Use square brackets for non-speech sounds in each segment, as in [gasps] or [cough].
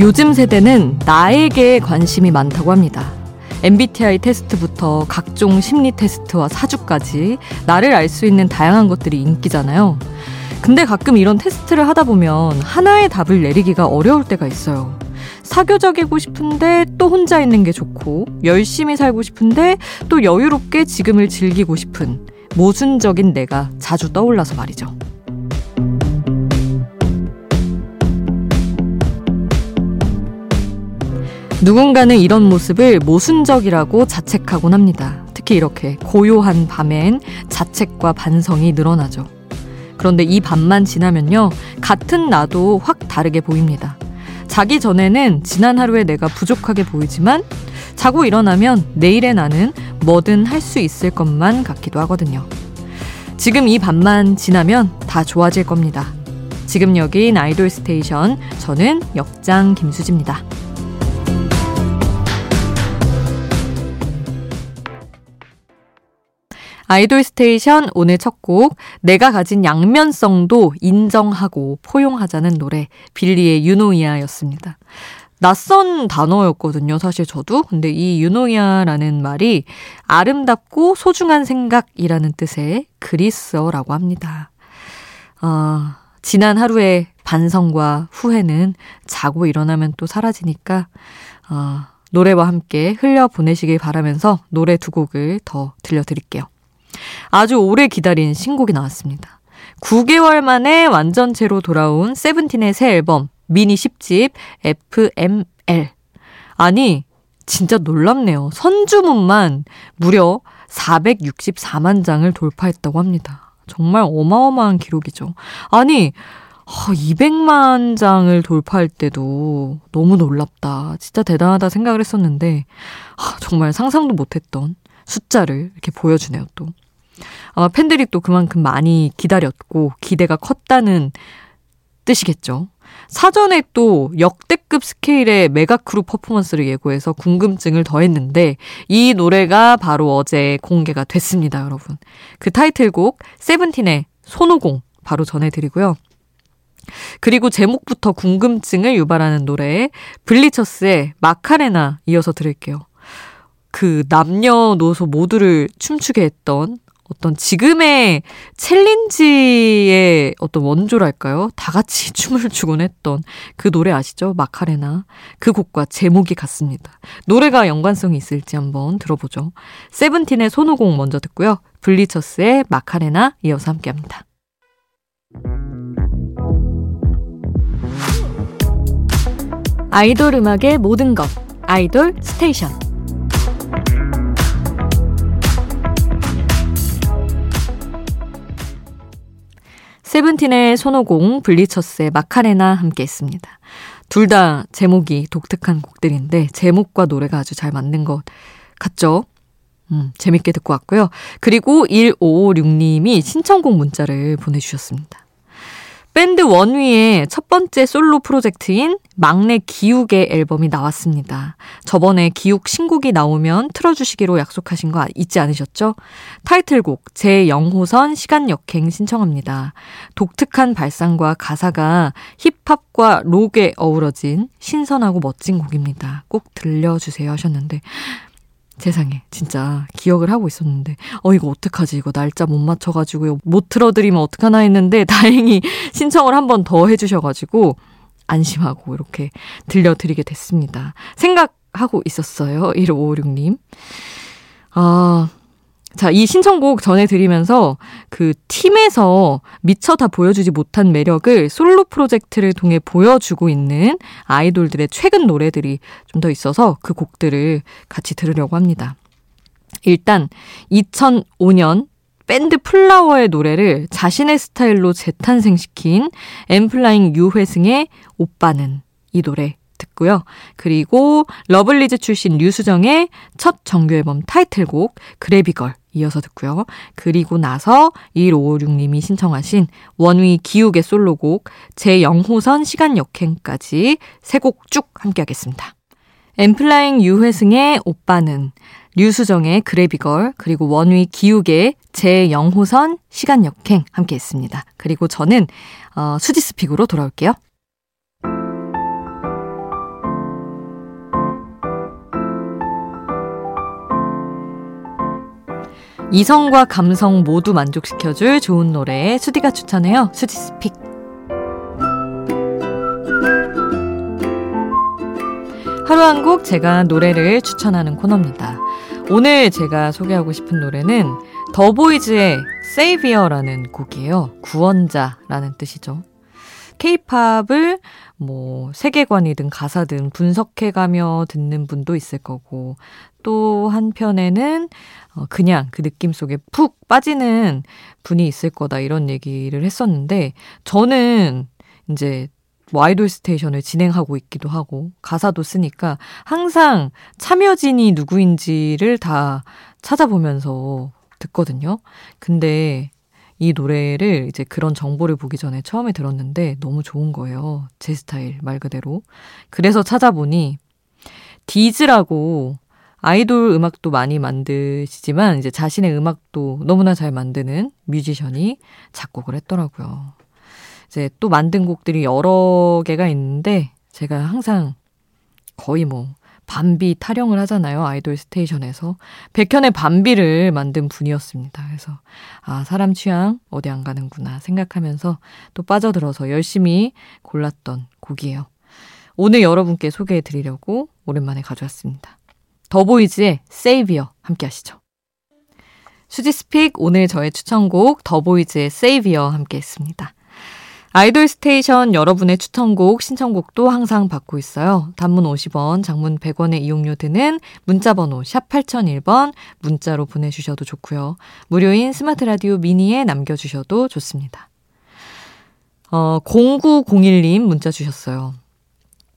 요즘 세대는 나에게 관심이 많다고 합니다. MBTI 테스트부터 각종 심리 테스트와 사주까지 나를 알 수 있는 다양한 것들이 인기잖아요. 근데 가끔 이런 테스트를 하다 보면 하나의 답을 내리기가 어려울 때가 있어요. 사교적이고 싶은데 또 혼자 있는 게 좋고, 열심히 살고 싶은데 또 여유롭게 지금을 즐기고 싶은 모순적인 내가 자주 떠올라서 말이죠. 누군가는 이런 모습을 모순적이라고 자책하곤 합니다. 특히 이렇게 고요한 밤엔 자책과 반성이 늘어나죠. 그런데 이 밤만 지나면요, 같은 나도 확 다르게 보입니다. 자기 전에는 지난 하루에 내가 부족하게 보이지만 자고 일어나면 내일의 나는 뭐든 할 수 있을 것만 같기도 하거든요. 지금 이 밤만 지나면 다 좋아질 겁니다. 지금 여긴 아이돌 스테이션. 저는 역장 김수지입니다. 아이돌 스테이션 오늘 첫 곡 내가 가진 양면성도 인정하고 포용하자는 노래 빌리의 유노이아였습니다. 낯선 단어였거든요, 사실 저도. 근데 이 유노이아라는 말이 아름답고 소중한 생각이라는 뜻의 그리스어라고 합니다. 아, 지난 하루의 반성과 후회는 자고 일어나면 또 사라지니까 아, 노래와 함께 흘려 보내시길 바라면서 노래 두 곡을 더 들려드릴게요. 아주 오래 기다린 신곡이 나왔습니다. 9개월 만에 완전체로 돌아온 세븐틴의 새 앨범 미니 10집 FML. 아니, 진짜 놀랍네요. 선주문만 무려 464만 장을 돌파했다고 합니다. 정말 어마어마한 기록이죠. 아니, 200만 장을 돌파할 때도 너무 놀랍다. 진짜 대단하다 생각을 했었는데, 정말 상상도 못했던 숫자를 이렇게 보여주네요, 또. 아마 팬들이 또 그만큼 많이 기다렸고 기대가 컸다는 뜻이겠죠. 사전에 또 역대급 스케일의 mega crew 퍼포먼스를 예고해서 궁금증을 더했는데 이 노래가 바로 어제 공개가 됐습니다, 여러분. 그 타이틀곡 세븐틴의 손오공 바로 전해드리고요. 그리고 제목부터 궁금증을 유발하는 노래 블리처스의 마카레나 이어서 들을게요. 그 남녀노소 모두를 춤추게 했던 어떤 지금의 챌린지의 어떤 원조랄까요? 다 같이 [laughs] 춤을 추곤 했던 그 노래 아시죠? 마카레나. 그 곡과 제목이 같습니다. 노래가 연관성이 있을지 한번 들어보죠. 세븐틴의 손오공 먼저 듣고요. 블리처스의 마카레나 이어서 함께 합니다. 아이돌 음악의 모든 것. 아이돌 스테이션. 세븐틴의 손오공, 블리처스의 마카레나 함께 했습니다. 둘 다 제목이 독특한 곡들인데 제목과 노래가 아주 잘 맞는 것 같죠? 음, 재밌게 듣고 왔고요. 그리고 1556님이 신청곡 문자를 보내주셨습니다. 밴드 원위의 첫 번째 솔로 프로젝트인 막내 기욱의 앨범이 나왔습니다. 저번에 기욱 신곡이 나오면 틀어주시기로 약속하신 거 잊지 않으셨죠? 타이틀곡 제 영호선 시간 역행 신청합니다. 독특한 발상과 가사가 힙합과 록에 어우러진 신선하고 멋진 곡입니다. 꼭 들려주세요 하셨는데 세상에. 진짜 기억을 하고 있었는데. 어 이거 어떡하지? 이거 날짜 못 맞춰가지고 못 틀어드리면 어떡하나 했는데 [laughs] 다행히 신청을 한 번 더 해주셔가지고 안심하고 이렇게 들려드리게 됐습니다. 생각하고 있었어요 1556님. 아 자, 이 신청곡 전해드리면서 그 팀에서 미처 다 보여주지 못한 매력을 솔로 프로젝트를 통해 보여주고 있는 아이돌들의 최근 노래들이 좀 더 있어서 그 곡들을 같이 들으려고 합니다. 일단 2005년 밴드 플라워의 노래를 자신의 스타일로 재탄생시킨 엔플라잉 유회승의 오빠는 이 노래 듣고요. 그리고 러블리즈 출신 류수정의 첫 정규 앨범 타이틀곡 그래비걸 이어서 듣고요. 그리고 나서 1556님이 신청하신 원위 기욱의 솔로곡 제0호선 시간 역행까지 세 곡 쭉 함께 하겠습니다. 엠플라잉 유회승의 오빠는 류수정의 그래비걸 그리고 원위 기욱의 제0호선 시간 역행 함께 했습니다. 그리고 저는 어, 수지스픽으로 돌아올게요. 이성과 감성 모두 만족시켜줄 좋은 노래 수디가 추천해요. 수디 스픽. 하루 한 곡 제가 노래를 추천하는 코너입니다. 오늘 제가 소개하고 싶은 노래는 더보이즈의 Savior라는 곡이에요. 구원자라는 뜻이죠. 케이팝을 뭐 세계관이든 가사든 분석해가며 듣는 분도 있을 거고 또 한편에는 어, 그냥 그 느낌 속에 푹 빠지는 분이 있을 거다 이런 얘기를 했었는데 저는 이제 뭐 아이돌 스테이션을 진행하고 있기도 하고 가사도 쓰니까 항상 참여진이 누구인지를 다 찾아보면서 듣거든요. 근데 이 노래를 이제 그런 정보를 보기 전에 처음에 들었는데 너무 좋은 거예요. 제 스타일 말 그대로. 그래서 찾아보니 디즈라고 아이돌 음악도 많이 만드시지만 이제 자신의 음악도 너무나 잘 만드는 뮤지션이 작곡을 했더라고요. 이제 또 만든 곡들이 여러 개가 있는데 제가 항상 거의 뭐 밤비 타령을 하잖아요. 아이돌 스테이션에서. 백현의 밤비를 만든 분이었습니다. 그래서, 아, 사람 취향 어디 안 가는구나 생각하면서 또 빠져들어서 열심히 골랐던 곡이에요. 오늘 여러분께 소개해 드리려고 오랜만에 가져왔습니다. 더보이즈의 Savior 함께 하시죠. 수지's pick 오늘 저의 추천곡 더보이즈의 Savior 함께 했습니다. 아이돌 스테이션 여러분의 추천곡, 신청곡도 항상 받고 있어요. 단문 50원, 장문 100원의 이용료 드는 문자번호 샵 8001번 문자로 보내주셔도 좋고요. 무료인 스마트 라디오 미니에 남겨주셔도 좋습니다. 어, 0901님 문자 주셨어요.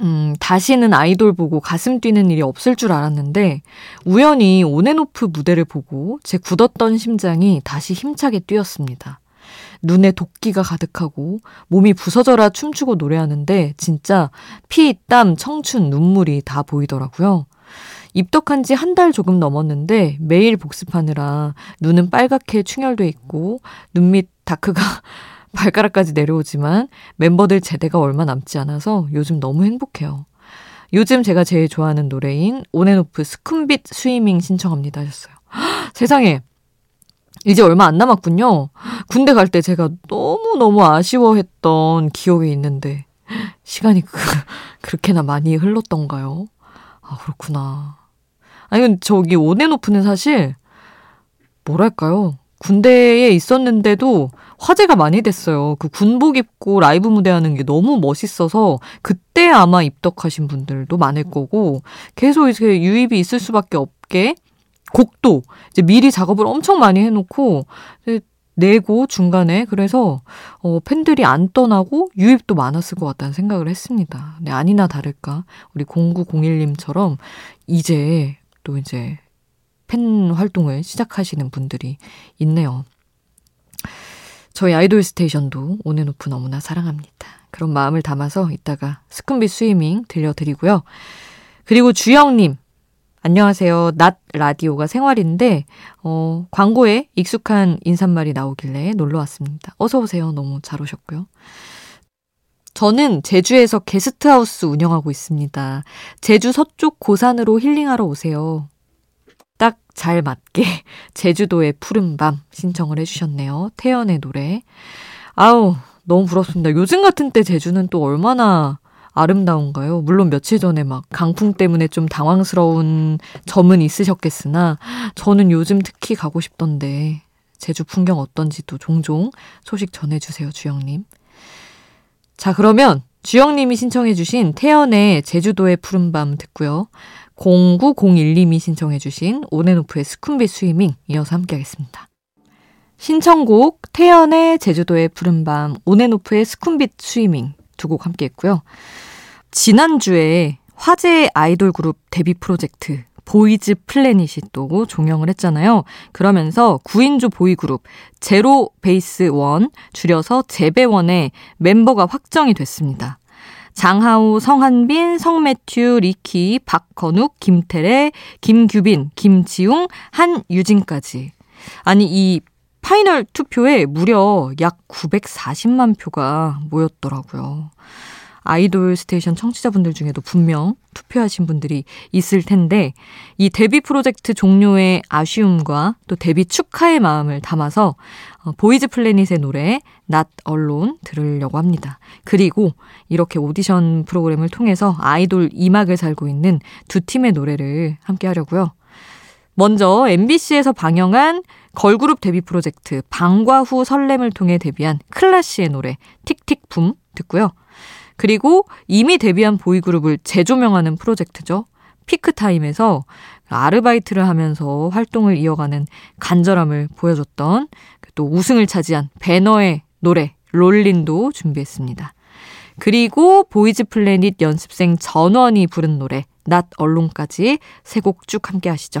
음, 다시는 아이돌 보고 가슴 뛰는 일이 없을 줄 알았는데, 우연히 온앤오프 무대를 보고 제 굳었던 심장이 다시 힘차게 뛰었습니다. 눈에 도끼가 가득하고 몸이 부서져라 춤추고 노래하는데 진짜 피, 땀, 청춘, 눈물이 다 보이더라고요. 입덕한 지 한 달 조금 넘었는데 매일 복습하느라 눈은 빨갛게 충혈돼 있고 눈밑 다크가 [laughs] 발가락까지 내려오지만 멤버들 제대가 얼마 남지 않아서 요즘 너무 행복해요. 요즘 제가 제일 좋아하는 노래인 온앤오프 스쿤빛 스위밍 신청합니다 하셨어요. [gasps] 세상에 이제 얼마 안 남았군요. 군대 갈 때 제가 너무너무 아쉬워했던 기억이 있는데, 시간이 그, 그렇게나 많이 흘렀던가요? 아, 그렇구나. 아니, 저기 온앤오프는 사실, 뭐랄까요. 군대에 있었는데도 화제가 많이 됐어요. 그 군복 입고 라이브 무대하는 게 너무 멋있어서 그때 아마 입덕하신 분들도 많을 거고 계속 이제 유입이 있을 수밖에 없게 곡도 이제 미리 작업을 엄청 많이 해놓고 내고 중간에 그래서 어, 팬들이 안 떠나고 유입도 많았을 것 같다는 생각을 했습니다. 네, 아니나 다를까 우리 0901님처럼 이제 또 이제 팬 활동을 시작하시는 분들이 있네요. 저희 아이돌 스테이션도 온앤오프 너무나 사랑합니다. 그런 마음을 담아서 이따가 스쿤비 스위밍 들려드리고요. 그리고 주영님 안녕하세요. 낮 라디오가 생활인데, 어, 광고에 익숙한 인사말이 나오길래 놀러 왔습니다. 어서오세요. 너무 잘 오셨고요. 저는 제주에서 게스트하우스 운영하고 있습니다. 제주 서쪽 고산으로 힐링하러 오세요. 딱 잘 맞게 [laughs] 제주도의 푸른 밤 신청을 해주셨네요. 태연의 노래. 아우, 너무 부럽습니다. 요즘 같은 때 제주는 또 얼마나 아름다운가요? 물론 며칠 전에 막 강풍 때문에 좀 당황스러운 점은 있으셨겠으나 저는 요즘 특히 가고 싶던데 제주 풍경 어떤지도 종종 소식 전해주세요, 주영님. 자, 그러면 주영님이 신청해주신 태연의 제주도의 푸른밤 듣고요. 0901님이 신청해 주신 온앤오프의 스쿤비 스위밍 이어서 함께 하겠습니다. 신청곡 태연의 제주도의 푸른밤 온앤오프의 스쿤빛 스위밍 두 곡 함께 했고요. 지난주에 화제 아이돌 그룹 데뷔 프로젝트 보이즈 플래닛이 또 종영을 했잖아요. 그러면서 9인조 보이그룹 제로베이스원, 줄여서 제베원의 멤버가 확정이 됐습니다. 장하오, 성한빈, 석매튜, 리키, 박건욱, 김태래, 김규빈, 김지웅, 한유진까지. 아니, 이 파이널 투표에 무려 약 940만 표가 모였더라고요. 아이돌 스테이션 청취자분들 중에도 분명 투표하신 분들이 있을 텐데 이 데뷔 프로젝트 종료의 아쉬움과 또 데뷔 축하의 마음을 담아서 어, 보이즈 플래닛의 노래 Not Alone 들으려고 합니다. 그리고 이렇게 오디션 프로그램을 통해서 아이돌 2막을 살고 있는 두 팀의 노래를 함께 하려고요. 먼저 MBC에서 방영한 걸그룹 데뷔 프로젝트 방과 후 설렘을 통해 데뷔한 클라씨의 노래 Tick Tick Boom 듣고요. 그리고 이미 데뷔한 보이그룹을 재조명하는 프로젝트죠. 피크타임에서 아르바이트를 하면서 활동을 이어가는 간절함을 보여줬던 또 우승을 차지한 배너의 노래 Rollin도 준비했습니다. 그리고 보이즈 플래닛 연습생 전원이 부른 노래 Not Alone까지 세 곡 쭉 함께 하시죠.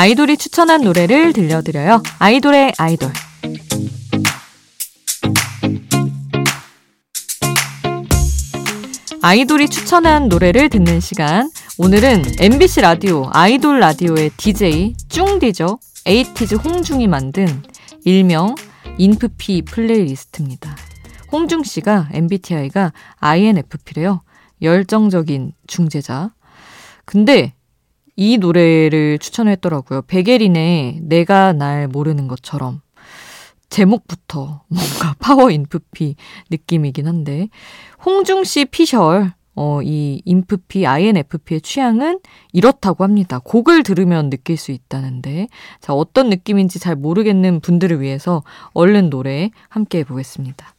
아이돌이 추천한 노래를 들려드려요. 아이돌의 아이돌. 아이돌이 추천한 노래를 듣는 시간. 오늘은 MBC 라디오, 아이돌 라디오의 DJ, 쭝디죠. 에이티즈 홍중이 만든 일명 인프피 플레이리스트입니다. 홍중 씨가 MBTI가 INFP래요. 열정적인 중재자. 근데 이 노래를 추천했더라고요. 베게린의 내가 날 모르는 것처럼. 제목부터 뭔가 [laughs] 파워 인프피 느낌이긴 한데. 홍중 씨 피셜, 어, 이 인프피, INFP의 취향은 이렇다고 합니다. 곡을 들으면 느낄 수 있다는데. 자, 어떤 느낌인지 잘 모르겠는 분들을 위해서 얼른 노래 함께 해보겠습니다.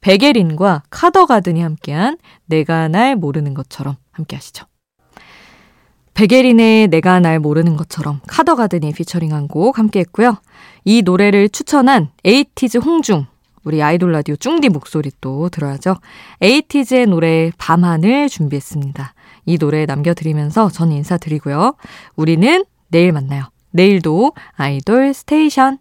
베게린과 카더가든이 함께한 내가 날 모르는 것처럼 함께 하시죠. 베게린의 내가 날 모르는 것처럼 카더가든이 피처링한 곡 함께 했고요. 이 노래를 추천한 에이티즈 홍중, 우리 아이돌 라디오 쭝디 목소리 또 들어야죠. 에이티즈의 노래 밤하늘 준비했습니다. 이 노래 남겨드리면서 전 인사드리고요. 우리는 내일 만나요. 내일도 아이돌 스테이션.